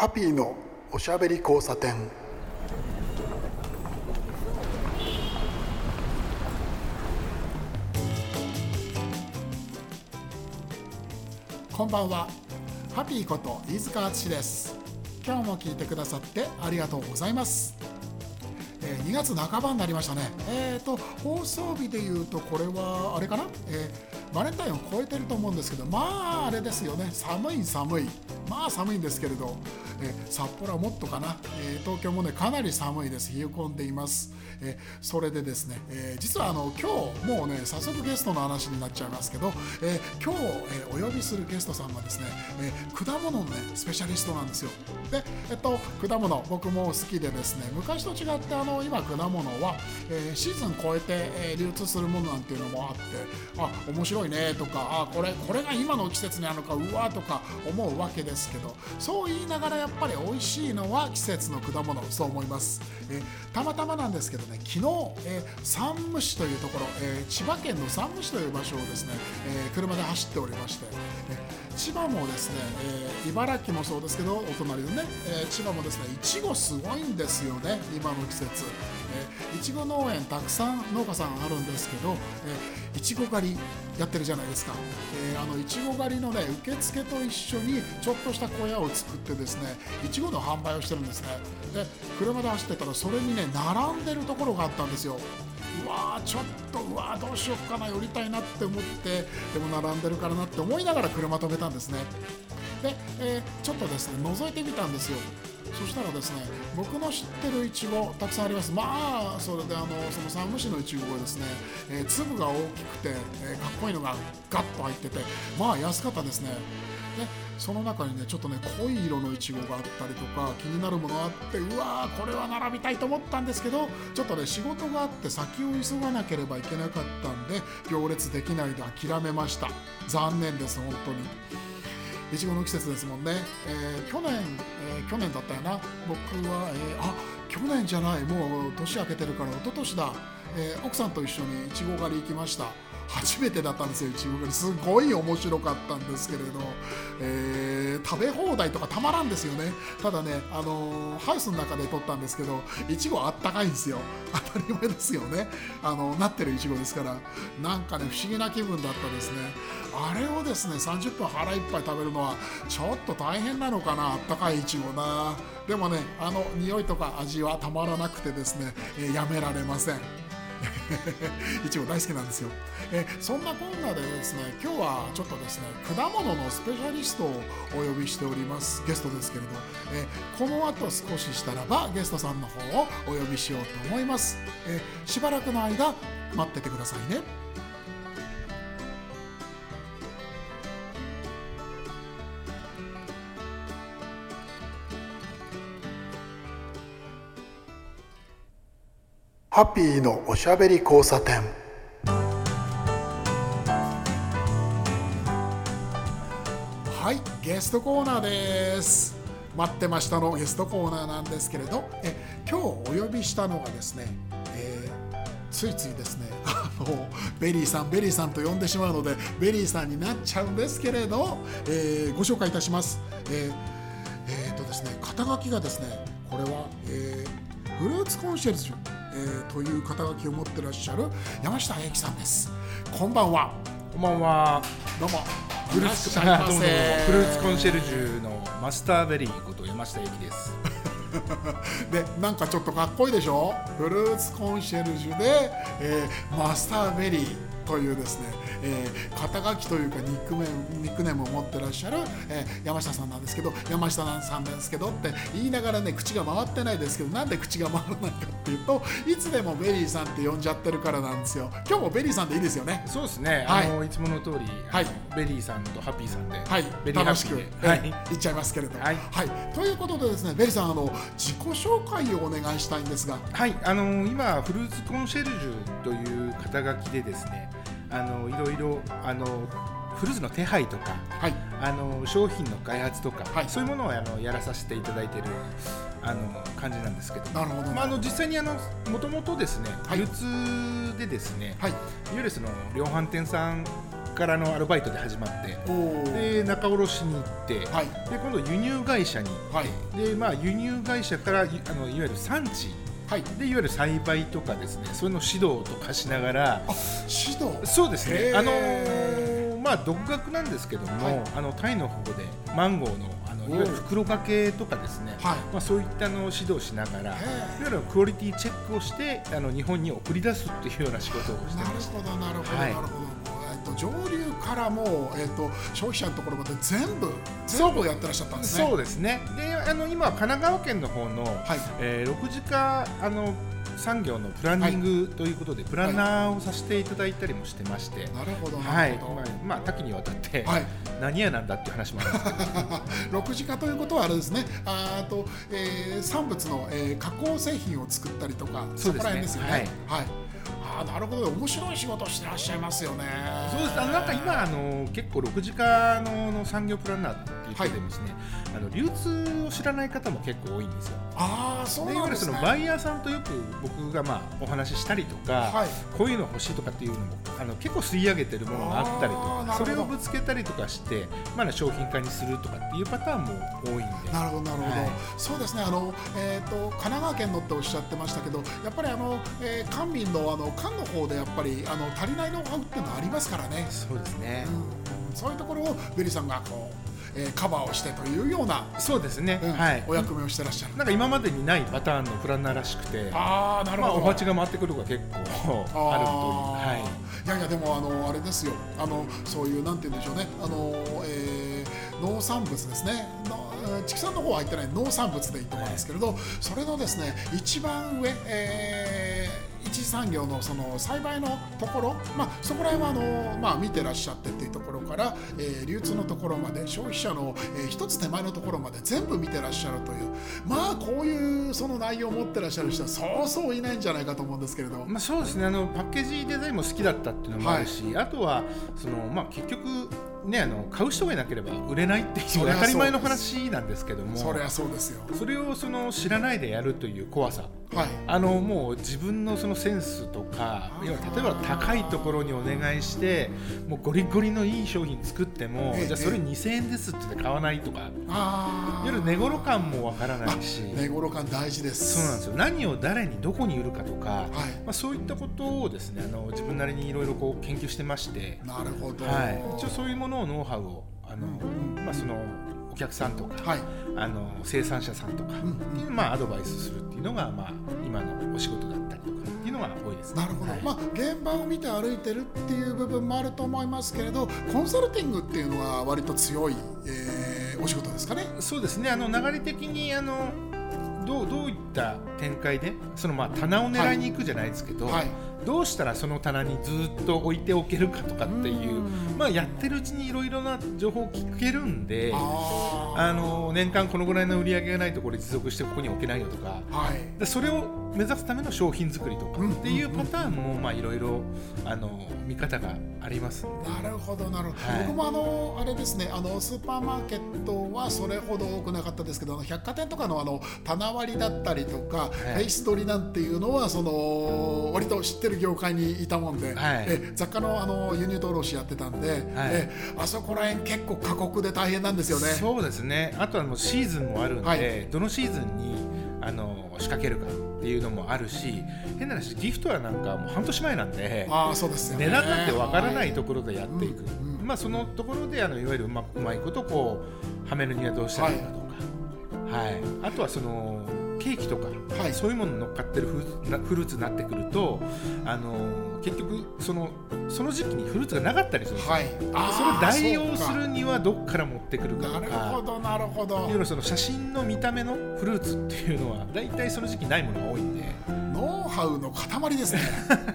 ハッピーのおしゃべり交差点。こんばんは。ハッピーこと飯塚敦です。今日も聞いてくださってありがとうございます、えー2月半ばになりましたね。えーと放送日でいうとこれはあれかな、えーバレンタインを超えてると思うんですけどまああれですよね。寒い寒い。まあ寒いんですけれど、え札幌はもっとかな、え東京もねかなり寒いです。冷え込んでいます、えそれでですね、え実はあの今日もうね早速ゲストの話になっちゃいますけど、えー今日、えお呼びするゲストさんがですね、え果物のねスペシャリストなんですよ。でえっと果物僕も好きでですね昔と違ってあの今果物は、えシーズン超えて、え流通するものなんていうのもあってあ面白いねとかあこれこれが今の季節にあるのかうわとか思うわけですけどそう言いながらやっっぱり美味しいのは季節の果物そう思います、えたまたまなんですけどね昨日、え山武市というところ、えー千葉県の山武市という場所をですね、えー車で走っておりまして、え千葉もですね、えー茨城もそうですけどお隣のね、えー千葉もですねいちごすごいんですよね今の季節、えいちご農園たくさん農家さんあるんですけど、えいちご狩りやってるじゃないですか、えーあのいちご狩りのね受付と一緒にちょっとした小屋を作ってですねいちごの販売をしてるんですね。で車で走ってたらそれにね並んでるところがあったんですよ。うわーちょっとうわーどうしようかな寄りたいなって思ってでも並んでるからなって思いながら車止めたんですね。で、えーちょっとですね覗いてみたんですよ。そしたらですね僕の知ってるいちごたくさんあります。まあそれであのその山武市のいちごはですね、えー粒が大きくて、えーかっこいいのがガッと入っててまあ安かったですね。でその中にねちょっとね濃い色のいちごがあったりとか気になるものがあってうわーこれは並びたいと思ったんですけどちょっとね仕事があって先を急がなければいけなかったんで行列できないで諦めました。残念です本当に。いちごの季節ですもんね、えー去年、えー去年だったよな。僕は、えーあ去年じゃない。もう年明けてるから一昨年だ、えー奥さんと一緒にいちご狩り行きました。初めてだったんですよいちご狩りすごい面白かったんですけれど、えー食べ放題とかたまらんですよね。ただね、あのーハウスの中で撮ったんですけどいちごあったかいんですよ。当たり前ですよね。あのなってるいちごですから。なんかね不思議な気分だったですね。あれをですね30分腹いっぱい食べるのはちょっと大変なのかな。あったかいいちごな。でもねあの匂いとか味はたまらなくてですね、えーやめられません。いちご大好きなんですよ、えそんなこんなでですね今日はちょっとですね果物のスペシャリストをお呼びしておりますゲストですけれど、えこの後少ししたらばゲストさんの方をお呼びしようと思います、えしばらくの間待っててくださいね。ハッピーのおしゃべり交差点。はいゲストコーナーです。待ってましたのゲストコーナーなんですけれどえ今日お呼びしたのがですね、えーついついですね あのベリーさんベリーさんと呼んでしまうのでベリーさんになっちゃうんですけれど、えーご紹介いたします。えーえーとですね肩書きがですねこれは、えーフルーツコンシェルジュ、えーという肩書きを持ってらっしゃる山下栄紀さんです。こんばんは。こんばんは。どうも。フルーツコンシェルジュのマスターベリーこと山下栄紀です。でなんかちょっとかっこいいでしょ？フルーツコンシェルジュで、えーマスターベリーというですね、えー肩書きというかニックネームニックネームを持ってらっしゃる、えー山下さんなんですけど山下さんですけどって言いながらね口が回ってないですけどなんで口が回らないかっていうといつでもベリーさんって呼んじゃってるからなんですよ。今日もベリーさんでいいですよね。そうですね。はい。あのいつもの通り、はい。ベリーさんとはぴいさんで、はい。ベリーハ楽しく、はい。ー言っちゃいますけれどはい。ということでですねベリーさんあの自己紹介をお願いしたいんですが。はい、あの今フルーツコンシェルジュという肩書きでですね、あのいろいろあのフルーツの手配とか、はい。あの商品の開発とか、はい。そういうものをあのやらさせていただいているあの感じなんですけど、なるほど、まあ、あの実際にあのもともとですね、はい。流通でですね、はい。いわゆるその量販店さんからのアルバイトで始まっておおで仲卸に行って、はい。で今度輸入会社に行って、はい。でまあ、輸入会社からいあのいわゆる産地はい。でいわゆる栽培とかですねそういうのを指導とかしながらあ指導？そうですね。あのーまあ独学なんですけども、はい。あのタイの方でマンゴーのあのいわゆる袋掛けとかですね、はい。まあ、そういったのを指導しながらいわゆるクオリティチェックをしてあの日本に送り出すっていうような仕事をしてました。ほどなるほど、はい。なるほど。えっと上流からもうえっと消費者のところまで全部全部やってらっしゃったんですね。そうですね。であの今は神奈川県の方の、はい。えー、6時間あの産業のプランニングということで、プランナーをさせていただいたりもしてまして、なるほどはないるほど、まあ、まあ多岐にわたって、はい。何屋なんだっていう話もある。んですけど6時化ということはあれですね。ああと、えー産物の、えー加工製品を作ったりとかそうですね。こら辺ですよね。はいはいあーなるほど。面白い仕事をしてらっしゃいますよね。そうです。あのなんか今あの結構6時間のの産業プランナーって言っててですね、あの流通を知らない方も結構多いんですよ。ああそうでいわゆるなんですねそのバイヤーさんとよく僕がまあお話ししたりとか、はい。こういうの欲しいとかっていうのもあの結構吸い上げてるものがあったりとかそれをぶつけたりとかして、まあ、商品化にするとかっていうパターンも多いんで。なるほどなるほど、はい。そうですね。あの、えー、と神奈川県のっておっしゃってましたけどやっぱりあの、えー官民のあの官の方でやっぱりあの足りないノウハウっていうのはありますからね、そうですね、うん、そういうところをベリーさんがこう、えーカバーをしてというような、そうですね、うんはい。お役目をしてらっしゃる。なんか今までにないパターンのプランナーらしくてああなるまあ、ほど、お鉢が回ってくるのが結構あるという、はい、いやいやでもあのあれですよ。あのそういうなんて言うんでしょうね。あの、えー農産物ですね。畜産の方は入ってない農産物でいいと思うんですけれど、それのですね一番上、えー一次産業のその栽培のところ、まあ、そこら辺はあの、まあ、見てらっしゃってっていうところから、えー流通のところまで消費者の、えー一つ手前のところまで全部見てらっしゃるというまあこういうその内容を持ってらっしゃる人はそうそういないんじゃないかと思うんですけれど。まあ、そうですねあのパッケージデザインも好きだったっていうのもあるし、あとはその、まあ、結局、ね、あの買う人がいなければ売れないっていう当たり前の話なんですけどもそりゃそうですよ。それをその知らないでやるという怖さはい。あのもう自分のそのセンスとか要は例えば高いところにお願いしてもうゴリゴリのいい商品作ってもええじゃあそれ2000円ですって買わないとかああ。いわゆる値頃感もわからないし値頃感大事です。そうなんですよ何を誰にどこに売るかとか、はい。まあ、そういったことをですねあの自分なりにいろいろ研究してまして、なるほど。はい、一応そういうものをノウハウをあの、うんまあ、そのお客さんとか、はい。あの生産者さんとかうんっていう、まあ、アドバイスするっていうのが、まあ、今のお仕事だったりとかっていうのが多いですね。なるほど、はい。まあ現場を見て歩いてるっていう部分もあると思いますけれどコンサルティングっていうのは割と強い、えーお仕事ですかね。そうですね。あの流れ的にあのどうどういった展開でそのまあ棚を狙いに行くじゃないですけど、はいどうしたらその棚にずっと置いておけるかとかっていううん。まあ、やってるうちにいろいろな情報を聞けるんであの年間このぐらいの売り上げがないところで持続してここに置けないよとか。はい。でそれを目指すための商品作りとかうんっていうパターンもまあいろいろあの見方がありますなるほどなるほど、はい。僕もあのあれですねあのスーパーマーケットはそれほど多くなかったですけどあの百貨店とかのあの棚割りだったりとか、フェイス取りなんていうのはその割と知ってる業界にいたもんで、はい。え雑貨のあの輸入登録やってたんで、えあそこら辺結構過酷で大変なんですよね。そうですね。あとはもうシーズンもあるんで、はい。どのシーズンにあの仕掛けるかっていうのもあるし変な話ギフトはなんかもう半年前なんでああそうですよね。値段なんてわからないところでやっていく、うんうんまあ、そのところであのいわゆるうまうまいことこうはめるにはどうしたらいいかとか、はい。あとはそのケーキとか、はいそういうものに乗っかってるフルーツになってくるとあの結局そのその時期にフルーツがなかったりするんですよ、はい。それを代用するにはどっから持ってくるかかなるほどなるほどいわゆ。るその写真の見た目のフルーツっていうのは大体その時期ないものが多いんでノウハウの塊ですね。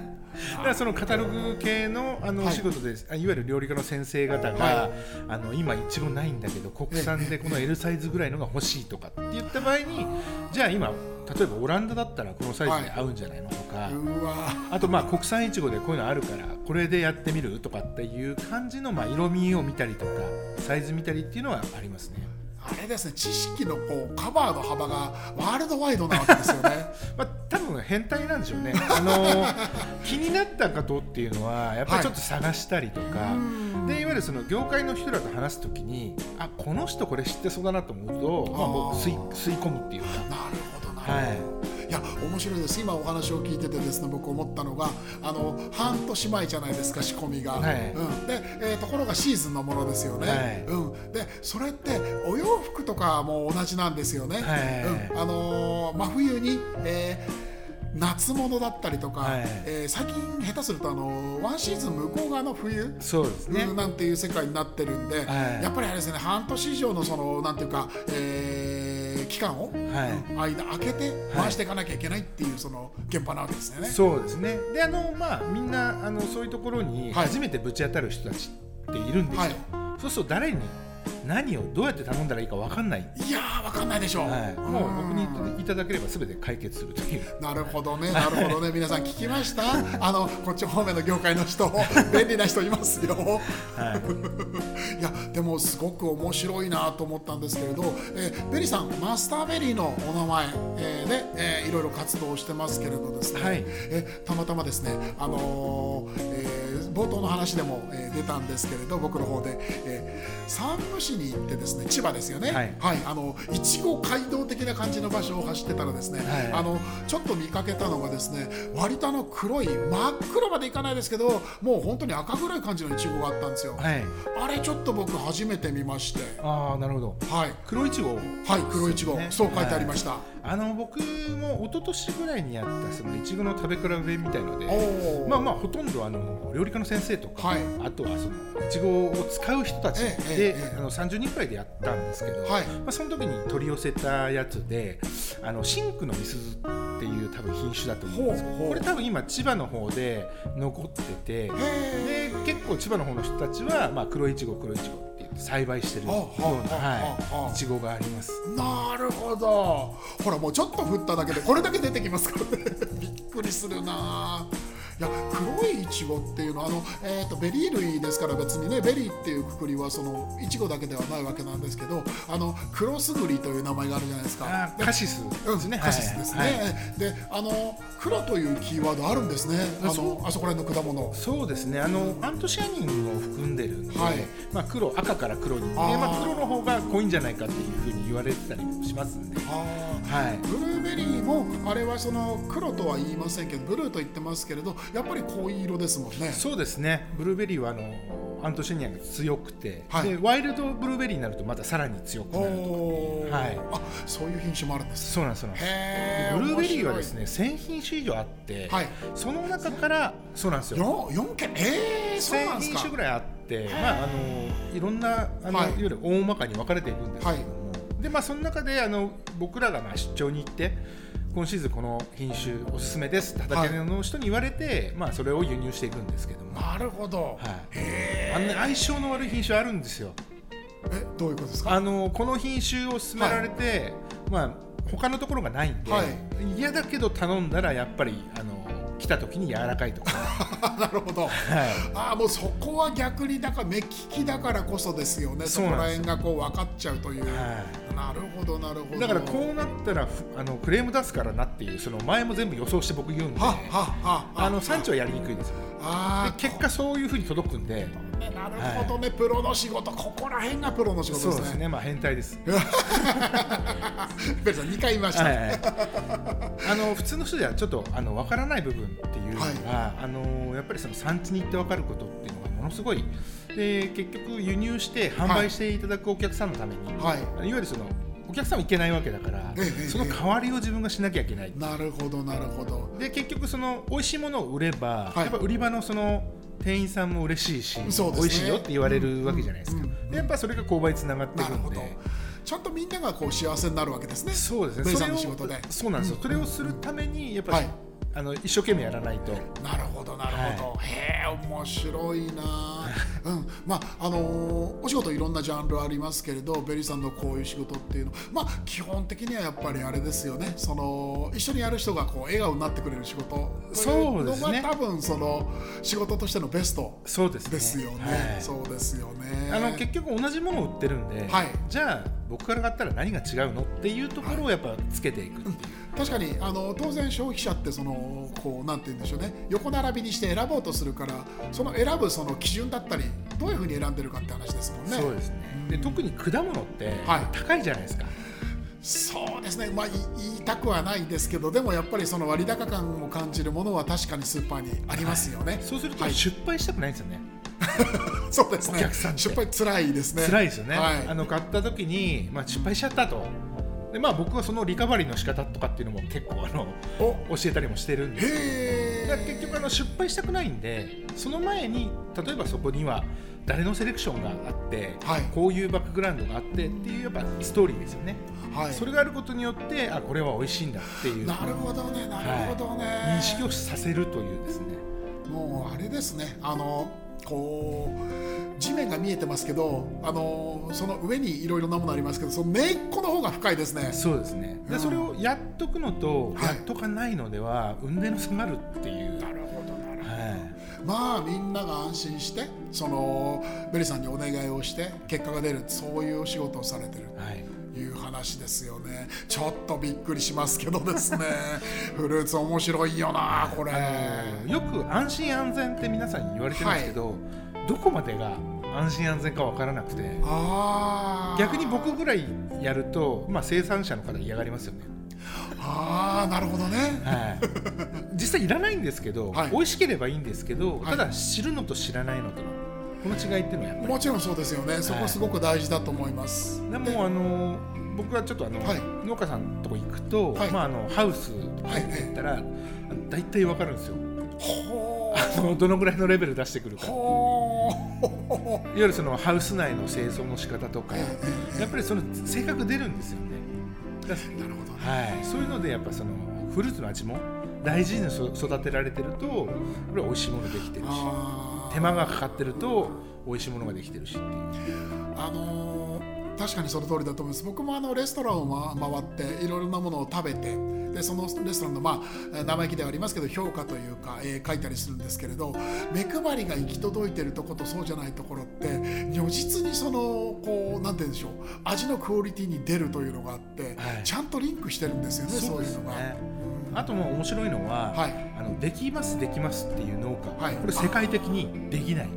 だからそのカタログ系のあのはい。お仕事です、あいわゆる料理家の先生方が、はあの今いちごないんだけど国産でこの L サイズぐらいのが欲しいとかって言った場合にじゃあ今例えばオランダだったらこのサイズで合うんじゃないのとか、うわ。あとまあ国産いちごでこういうのあるからこれでやってみるとかっていう感じのまあ色味を見たりとかサイズ見たりっていうのはありますね。あれですね知識のこうカバーの幅がワールドワイドなわけですよね。まあ、多分変態なんでしょうね。あの気になったことっていうのはやっぱりちょっと探したりとか、うん。でいわゆるその業界の人らと話すときにあこの人これ知ってそうだなと思うとまあ、もう吸い吸い込むっていうか、なるほどなるほど、はいいや面白いです。今お話を聞いててですね僕思ったのがあの半年前じゃないですか仕込みが、はい。うん、で、えーところがシーズンのものですよね、はい。うん、でそれってお洋服とかも同じなんですよね、はい。うん。あのー真冬に、えー夏物だったりとか、はい。えー最近下手するとあのワンシーズン向こう側の冬そうですね、なんていう世界になってるんで、はい。やっぱりあれですね半年以上のそのなんていうか、えー期間を、はい。間空けて回していかなきゃいけないっていうその現場なわけですよね。そうですね。であのまあみんなあのそういうところにはい。初めてぶち当たる人たちっているんですよ、はい。そうすると誰に何をどうやって頼んだらいいか分かんない、いやーわかんないでしょう。はい、もう僕にいただければ全て解決するという。なるほどね、なるほどね、皆さん聞きました？あのこっち方面の業界の人、便利な人いますよ。はい。いや、でもすごく面白いなと思ったんですけれど、えーベリーさん、マスターベリーのお名前、えーで、えーいろいろ活動してますけれどですね。はい。えたまたまですね、あのーえー冒頭の話でも、えー出たんですけれど僕の方で、えー山武市に行ってですね千葉ですよね。はい。あのいちご街道的な感じの場所を走ってたらですね、はい。あのちょっと見かけたのがですね割とあの黒い真っ黒までいかないですけどもう本当に赤黒い感じのいちごがあったんですよ、はい。あれちょっと僕初めて見まして。ああなるほど。はい。黒いちごはい黒いちご、ね。そう書いてありました、あの僕も一昨年ぐらいにやったそのいちごの食べ比べみたいのでまあまあほとんどあの料理家の先生とか、はい。あとはそのいちごを使う人たちで、ええええ。あの30人くらいでやったんですけど、はい。まあ、その時に取り寄せたやつであのシンクのみすずっていう多分品種だと思うんですけどこれ多分今千葉の方で残っててへでえ結構千葉の方の人たちは、まあ、黒いちご黒いちごって栽培してるような、はい、いちごがあります。なるほど。ほらもうちょっと振っただけでこれだけ出てきますからね。びっくりするないや黒いいちごっていうのはあの、えー、とベリー類ですから別にねベリーっていうくくりはそのいちごだけではないわけなんですけどあのクロスグリという名前があるじゃないですか。あカシス。うんですね。カシスですね、はいはい。であの黒というキーワードあるんですね。あのあそこら辺の果物。そうですね。あのアントシアニンを含んでるんで、はい。まあ、黒赤から黒にで、あー。まあ、黒の方が濃いんじゃないかっていうふうに言われてたりもしますんで、あはい。ーブルーベリーもあれはその黒とは言いませんけどブルーと言ってますけれどやっぱり濃い色ですもんね。そうですね。ブルーベリーはあのアントシアニンが強くて、はい。でワイルドブルーベリーになるとまたさらに強くなるとおー。はい。あそういう品種もあるんですそうなんですブルーベリーはですね1000品種以上あって、はい。その中からそうなんですよ。よ4件？えー、そうなん1000ですか。品種ぐらいあって、まあ、あのいろんなあの、はい。い、わゆる大まかに分かれているんですけれども、でまあ、その中であの僕らがまあ出張に行って今シーズンこの品種おすすめです。って畑の人に言われて、まあ、それを輸入していくんですけども、なるほど、はい、へあのね相性の悪い品種あるんですよ。ーえどういうことですか？あのこの品種を勧められて、まあ他のところがないんで、はい。嫌だけど頼んだらやっぱりあの来た時に柔らかいとか、なるほど。はい、ああもうそこは逆にだから目利きだからこそですよね。そこら辺がこう分かっちゃうという、はなるほどなるほど。だからこうなったらふあのクレーム出すからなっていうその前も全部予想して僕言うんではっはっはあの産地はやりにくいですよあ結果そういうふうに届くんでねなるほどね、プロの仕事。ここら辺がプロの仕事でね。そうですすね。まあ変態です、ベルさん2回言いました、はいはいあの普通の人ではちょっとあの分からない部分っていうのは、あのやっぱりその産地に行って分かることっていうのがものすごい。で結局輸入して販売していただくお客さんのために、はい。い、わゆるそのお客さんはいけないわけだから、ええその代わりを自分がしなきゃいけないなるほどなるほど。で結局その美味しいものを売れば、はい。やっぱ売り場のその店員さんも嬉しいし、ね。美味しいよって言われるわけじゃないですか、うん。うん。でやっぱそれが購買につながっていくんで。ちゃんとみんながこう幸せになるわけですね。そうですね。そうなんですよ、それをするためにやっぱり、はいあの一生懸命やらないと。なるほどなるほど、へえ面白いな。うん。まああのーお仕事いろんなジャンルありますけれどベリーさんのこういう仕事っていうの。まあ基本的にはやっぱりあれですよね。その一緒にやる人がこう笑顔になってくれる仕事。そうですね。多分その仕事としてのベストそうですね。ですよね。はい。そうですよね。あの結局同じものを売ってるんで、はい。じゃあ僕から買ったら何が違うのっていうところをやっぱつけていくっていう、確かにあの当然消費者ってそのこうなんて言うんでしょうね。横並びにして選ぼうとするからその選ぶその基準だったりどういうふうに選んでるかって話ですもんね。そうですね。で特に果物ってはい。高いじゃないですか、そうですね、まあ、い言いたくはないですけどでもやっぱりその割高感を感じるものは確かにスーパーにありますよね。そうするとはい。失敗したくないんですよね、そうですね。お客さん失敗つらいですね。辛いですよね、はい。あの買った時に、まあ、失敗しちゃったと。で、まあ、僕はそのリカバリーの仕方とかっていうのも結構あのお。教えたりもしてるんですけど結局あの失敗したくないんでその前に例えばそこには誰のセレクションがあって、はい。こういうバックグラウンドがあってっていうやっぱストーリーですよね、はい、それがあることによってあこれは美味しいんだっていう。なるほどねなるほどね、認識をさせるというですね。もうあれですね。あのこう地面が見えてますけどあのその上にいろいろなものありますけどその根っこの方が深いですね。そうですね。うん。でそれをやっとくのと、はい。やっとかないのでは運命の差があるっていう、なるほどなるほど。はい。まあみんなが安心してそのベリーさんにお願いをして結果が出るそういうお仕事をされてる。はい。という話ですよね。ちょっとびっくりしますけどですね。フルーツ面白いよなこれ。よく安心安全って皆さんに言われてるんですけど、どこまでが安心安全か分からなくて逆に僕ぐらいやると、まあ、生産者の方嫌がりますよね、ああなるほどね。はい、実際いらないんですけど、はい。美味しければいいんですけど、はい。ただ知るのと知らないのとのこの違いっていうのはやっぱり。もちろんそうですよね。そこすごく大事だと思います、でもあの僕はちょっとあの、はい。農家さんのとこ行くと、はい。まあ、あのハウス入っていったら、あの大体わかるんですよ。ほあのどのぐらいのレベル出してくるか。いわゆるそのハウス内の清掃の仕方とか、ええやっぱりその性格出るんですよね。だなるほどね。はい、そういうのでやっぱそのフルーツの味も大事にそ育てられてるとこれは美味しいものできてるし手間がかかってると美味しいものができてるしっていう。あのー確かにその通りだと思います。僕もあのレストランを、ま、回っていろいろなものを食べてでそのレストランの、まあえー、生意気ではありますけど評価というか、えー書いたりするんですけれど目配りが行き届いてるとことそうじゃないところって如実にそのこうなんて言うんでしょう味のクオリティに出るというのがあって、はい。ちゃんとリンクしてるんですよね。そういうのが。あともう面白いのは、はい。あのできますできますっていう農家、はい。これ世界的にできない。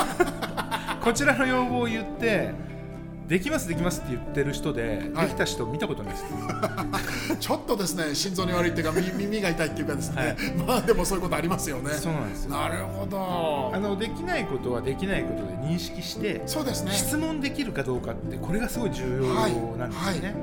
こちらの要望を言ってできますできますって言ってる人で、はい。できた人見たことないです。ちょっとですね心臓に悪いっていうかみ 耳が痛いっていうかですね、はい。まあでもそういうことありますよね。そうなんですよ。なるほど。あのできないことはできないことで認識してそうですね。質問できるかどうかってこれがすごい重要なんですよね、はい。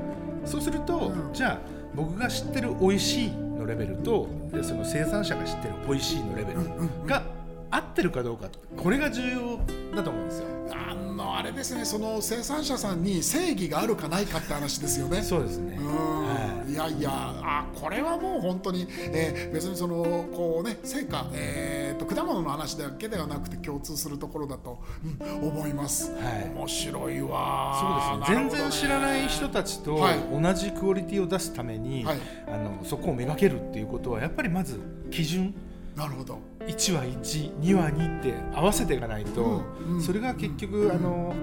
そうすると、うん。じゃあ僕が知ってる美味しいのレベルとでその生産者が知ってる美味しいのレベルが合ってるかどうかこれが重要だと思うんですよ。あのあれですね。その生産者さんに正義があるかないかって話ですよね。そうですね、うん。はいいやいやあこれはもう本当に、えー別にそのこうね成果、えー、と果物の話だけではなくて共通するところだと、うん思います、はい。面白いわそうですね。全なるほど然知らない人たちとはい。同じクオリティを出すために、はい。あのそこをめがけるっていうことはやっぱりまず基準。なるほど。1は12は2って合わせていかないと、うんうん。それが結局、あの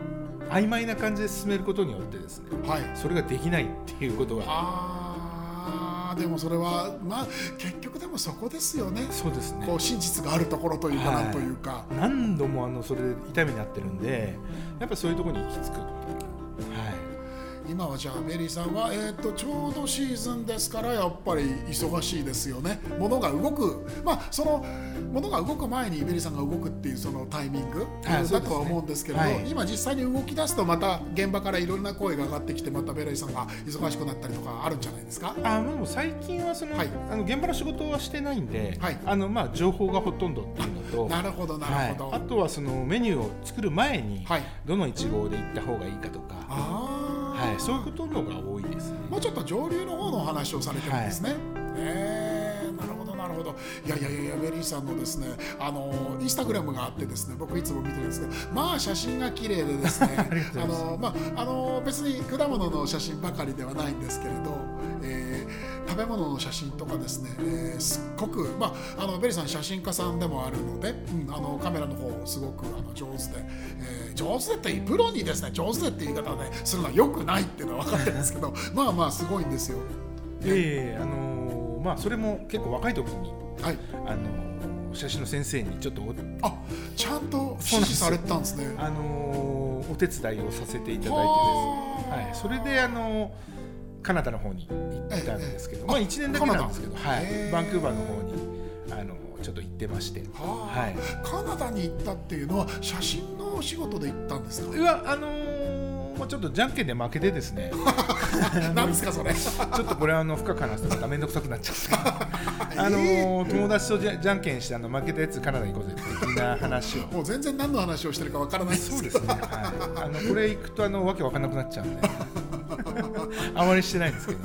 曖昧な感じで進めることによってですねはい。それができないっていうことがでもそれはまあ結局でもそこですよね。そうですね。こう真実があるところというか、はい。なんというか。何度もあのそれで痛みになってるんでやっぱそういうところに行き着く今はじゃあベリーさんは、えー、とちょうどシーズンですからやっぱり忙しいですよね。物が動く。まあその物が動く前にベリーさんが動くっていうそのタイミング、だとは思うんですけれど、はい。今実際に動き出すとまた現場からいろんな声が上がってきてまたベリーさんが忙しくなったりとかあるんじゃないですか？い、あもう最近はその,、はい。あの現場の仕事はしてないんで、はい。あのまあ、情報がほとんどっていうのとなるほどなるほど、はい、あとはそのメニューを作る前に、はい。どのいちごで行った方がいいかとか、あーはい、そういうことのが多いですね。もうちょっと上流の方のお話をされてるんですね。えーなるほどなるるほどいやいやいやベリーさんのですねあのインスタグラムがあってですね僕いつも見てるんですけどまあ写真が綺麗でですね あのまああの別に果物の写真ばかりではないんですけれど、えー、食べ物の写真とかですね、えー、すっごくまああのベリーさん写真家さんでもあるので、うん、あのカメラの方すごくあの上手で、えー、上手でってプロにですね上手でって言い方で、ね、するのはよくないっていうのは分かってるんですけど まあまあすごいんですよ。ええー、あのー、まあそれも結構若い時に、はい、あのー、写真の先生にちょっとあちゃんと指示されたんですね。あのお手伝いをさせていただいてです。ね、はい、それであのカナダの方に行ったんですけど、まあ1年だけなんですけど、はい、バンクーバーの方にあのちょっと行ってまして、はい、カナダに行ったっていうのは写真のお仕事で行ったんですか？いやあのもうちょっとじゃんけんで負けてですね。何ですかそれ。ちょっとこれはあの深く話すとまた面倒くさくなっちゃうん あのー、友達とじゃじゃんけんしてあの負けたやつカナダ行こうぜ的な話を。もう全然何の話をしてるかわからないそうですね、はい、あのこれ行くとあのわけわかんなくなっちゃうんで あまりしてないんですけど。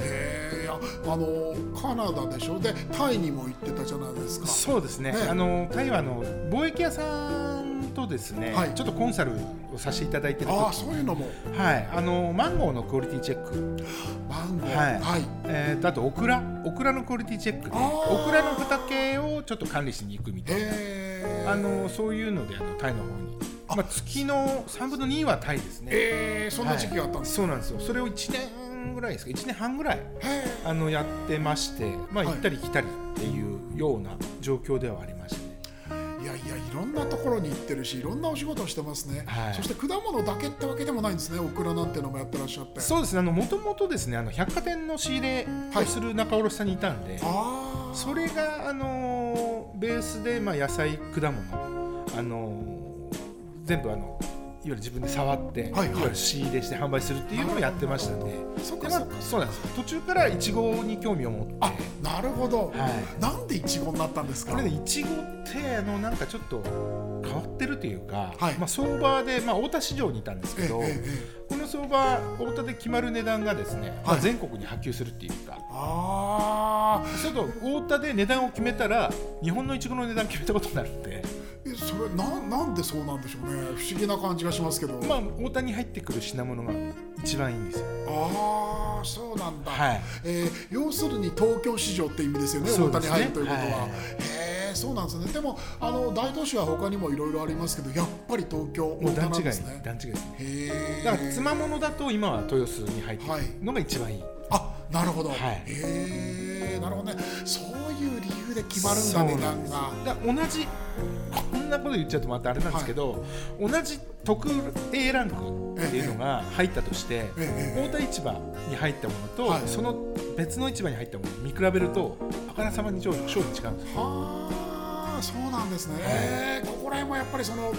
えー、あのカナダでしょ？でタイにも行ってたじゃないですか。そうですね、ね、あのタイはあの貿易屋さんとですね、はい、ちょっとコンサルをさせていただいてるあそういうのも。はい。あのマンゴーのクオリティチェック。マンゴー。はい、はい、えー、あとオクラ。オクラのクオリティチェックでオクラの畑をちょっと管理しに行くみたいなあのそういうのであのタイの方に。まあ、月の3分の2はタイですね。えー、そんな時期があったんです、はい、そうなんですよ。それを1年ぐらいですか、1年半ぐらいあのやってまして、まあ、行ったり来たりっていうような状況ではありましたやいやいろんなところに行ってるしいろんなお仕事をしてますね、はい、そして果物だけってわけでもないんですねオクラなんてのもやってらっしゃって。そうですねもともとですねあの百貨店の仕入れをする仲卸さんにいたんで、はい、それがあのベースで、まあ、野菜果物あの全部あのいわゆる自分で触って、はいはい、いわゆる仕入れして販売するっていうのをやってましたんで。そそうなんです。途中からいちごに興味を持って。あなるほど、はい、なんでいちごになったんですか？これねいちごってあのなんかちょっと変わってるというか、はい、まあ、相場で、まあ、太田市場にいたんですけど、えええ、この相場太田で決まる値段がですね、はい、まあ、全国に波及するっていうか。あちょっと太田で値段を決めたら日本のいちごの値段決めたことになるんで。えそれななんでそうなんでしょうね。不思議な感じがしますけど。まあ大谷に入ってくる品物が一番いいんですよ。ああそうなんだ、はい。えー、要するに東京市場って意味ですよね大谷に入るということは、はい、へえそうなんですね。でもあの大都市は他にもいろいろありますけどやっぱり東京大田なんですね。段違いですね。だからつまものだと今は豊洲に入ってるのが一番いい、はい、あなるほど、はい、へえなるほどね。そういう理由で決まるんだ値段が。だ同じこんなこと言っちゃうとまたあれなんですけど、はい、同じ特 A ランクっていうのが入ったとして、大田市場に入ったものと、はい、その別の市場に入ったものを見比べるとあからさまに商品違うんですよ。はあそうなんですね、はい、ここら辺もやっぱりその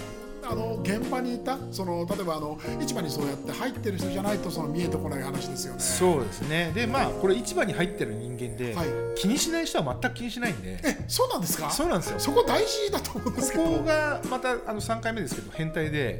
あの現場にいたその例えばあの市場にそうやって入ってる人じゃないとその見えてこない話ですよね。そうですね。でまあこれ市場に入ってる人間で、はい、気にしない人は全く気にしないんで。えそうなんですか？そうなんですよ。そこ大事だと思うんですけど。ここがまたあの3回目ですけど変態で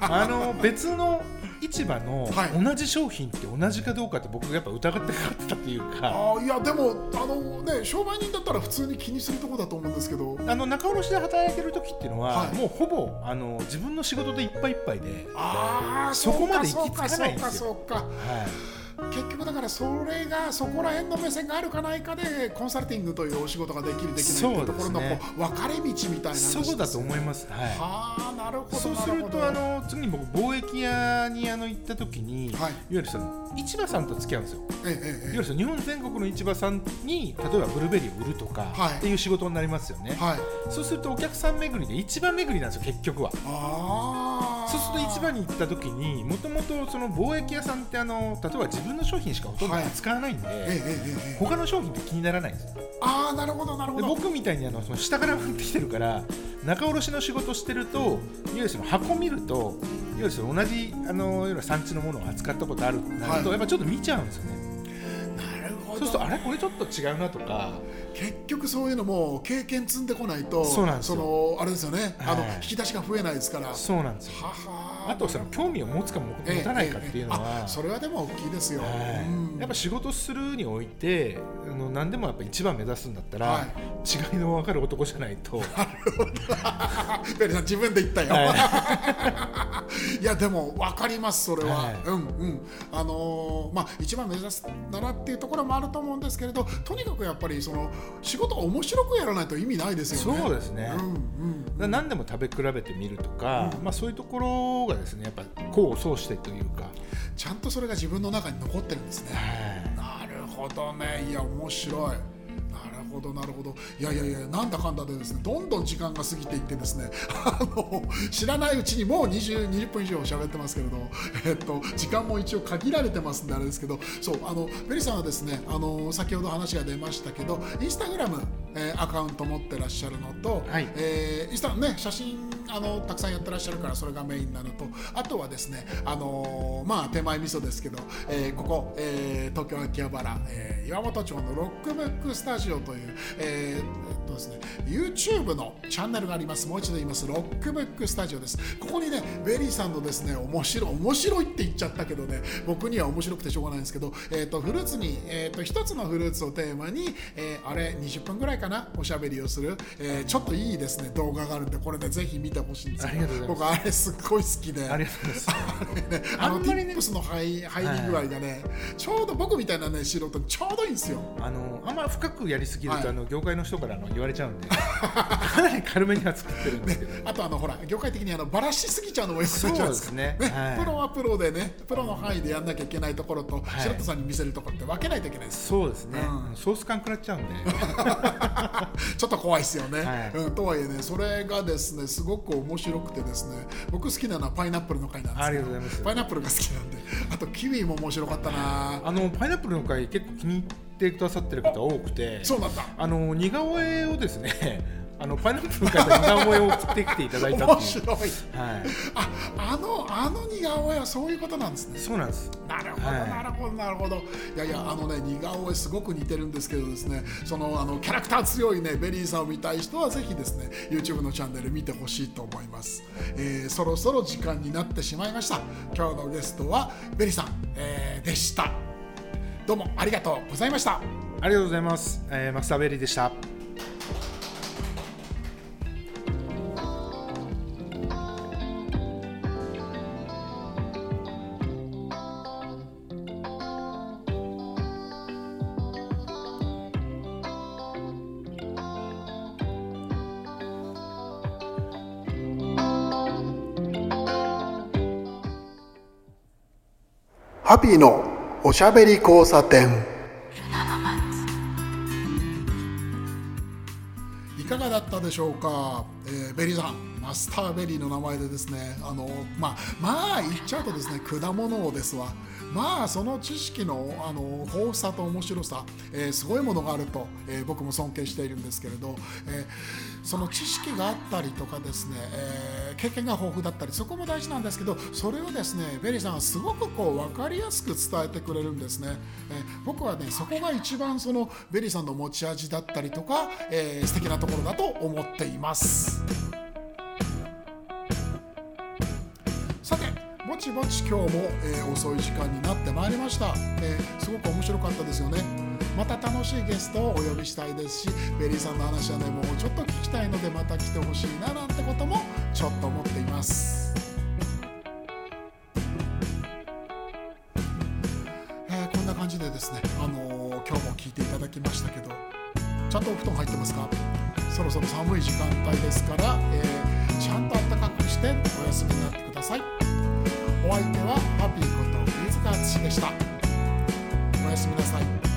あの別の市場の同じ商品って同じかどうかって僕がやっぱ疑ってかかってたっていうか、あいやでもあのね商売人だったら普通に気にするところだと思うんですけど。あの仲卸で働いてる時っていうのは、はい、もうほぼあの自分の仕事でいっぱいいっぱいであそこまで行き着かないんですよ。そうかそうかそうか。はい結局だからそれがそこら辺の目線があるかないかでコンサルティングというお仕事ができるできないというところのこう分かれ道みたいな、ね、そうだと思います。はい。はあなるほど。そうするとあの次に僕貿易屋にあの行った時に、はい、いわゆるその市場さんと付き合うんですよ。ええええ、いわゆるその日本全国の市場さんに例えばブルーベリーを売るとか、はい、っていう仕事になりますよね。はい。そうするとお客さん巡りで市場巡りなんですよ結局は。ああ。そうすると市場に行った時にもともとその貿易屋さんってあの例えば自分の商品しかほとんど使わないんで、はい、他の商品って気にならないんですよ。ああなるほどなるほど。僕みたいにあのその下から降ってきてるから仲卸の仕事してるといわゆるその箱見るといわゆるその同じあのいわゆる産地のものを扱ったことあるなると、やっぱちょっと見ちゃうんですよね。なるほど。そうするとあれ？これちょっと違うなとか結局そういうのも経験積んでこないとそうなんですそのあれですよね、はい、あの引き出しが増えないですから。そうなんですよ。はは。あとその興味を持つか持たないかっていうのは、それはでも大きいですよ、やっぱ仕事するにおいてあの何でもやっぱ一番目指すんだったら、はい、違いの分かる男じゃないと。自分で言ったよ、はい、いやでも分かりますそれは、はい、うんうん。あのー、まあ一番目指すならっていうところもあると思うんですけれどとにかくやっぱりその仕事を面白くやらないと意味ないですよね。そうですね、うんうん。うん、何でも食べ比べてみるとか、うん、まあそういうところがですねやっぱ功を奏してというか。ちゃんとそれが自分の中に残ってるんですね、なるほどね。いや面白いほどなるほど。いやいやいやなんだかんだでですねどんどん時間が過ぎていってですね あの知らないうちにもう 20, 20分以上喋ってますけれど、えっと、時間も一応限られてますんであれですけどそうあのベリさんはですねあの先ほど話が出ましたけどインスタグラム、えー、アカウント持ってらっしゃるのと、はい、えー、インスタね写真あのたくさんやってらっしゃるからそれがメインなのとあとはですねあのまあ手前味噌ですけど、えー、ここ、えー、東京秋葉原、えー、岩本町のロックブックスタジオという、えー、っとですね。YouTube のチャンネルがあります。もう一度言います。ロックブックスタジオです。ここにねベリーさんのですね面白い面白いって言っちゃったけどね僕には面白くてしょうがないんですけど、えー、っとフルーツに、えー、っと一つのフルーツをテーマに、えー、あれ20分ぐらいかな？おしゃべりをする、えー、ちょっといいですね動画があるんで。これねぜひ見てほしいんですけど僕あれすっごい好きで。ありがとうございます。あれねあのティップスの入入り具合がね、はい、ちょうど僕みたいなね素人にちょうどいいんですよ。あのあんま深くやりすぎると、はい、あの業界の人からの言われちゃうんで。かなり軽めには作ってるんですけど、ね、あとあのほら業界的にあのバラしすぎちゃうのもよくないですねね、はい、プロはプロでねプロの範囲でやんなきゃいけないところと、はい、素人さんに見せるところって分けないといけないですそうですね、うん、ソース感食らっちゃうんで。ちょっと怖いですよね、はい、うん、とはいえねそれがですねすごく面白くてですね僕好きなのはパイナップルの回なんですけどパイナップルが好きなんで。あとキウイも面白かったな。あのパイナップルの回結構気に入ってくださってる方多くてそうなんだ。あの似顔絵をですね あのパイナップルから似顔絵を送ってきていただいたっていう。面白い、はい、ああのあの似顔絵はそういうことなんですね。そうなんです。なるほど、はい、なるほどなるほど。いやいやあのね似顔絵すごく似てるんですけどですねそのあのキャラクター強いねベリーさんを見たい人はぜひですね YouTube のチャンネル見てほしいと思います、えー、そろそろ時間になってしまいました。今日のゲストはベリーさん、えー、でしたどうもありがとうございました。ありがとうございます、えー、マスターベリーでした。はぴいのおしゃべり交差点。いかがだったでしょうか、えー、ベリーさんマスターベリーの名前でですねあのまあまあ言っちゃうとですね果物をですわ。まあその知識のあの豊富さと面白さ、えー、すごいものがあると、えー、僕も尊敬しているんですけれど、えー、その知識があったりとかですね、え経験が豊富だったりそこも大事なんですけどそれをですねベリーさんはすごくこう分かりやすく伝えてくれるんですね、え僕はねそこが一番そのベリーさんの持ち味だったりとか、えー、素敵なところだと思っています。ぼちぼち今日も、えー、遅い時間になってまいりました、えー、すごく面白かったですよね。また楽しいゲストをお呼びしたいですしベリーさんの話はねもうちょっと聞きたいのでまた来てほしいななんてこともちょっと思っています。えー、こんな感じでですね、あのー、今日も聞いていただきましたけどちゃんとお布団入ってますか？そろそろ寒い時間帯ですから、えー、ちゃんと暖かくしてお休みになってください。お相手はハッピーこと飯塚敦でした。おやすみなさい。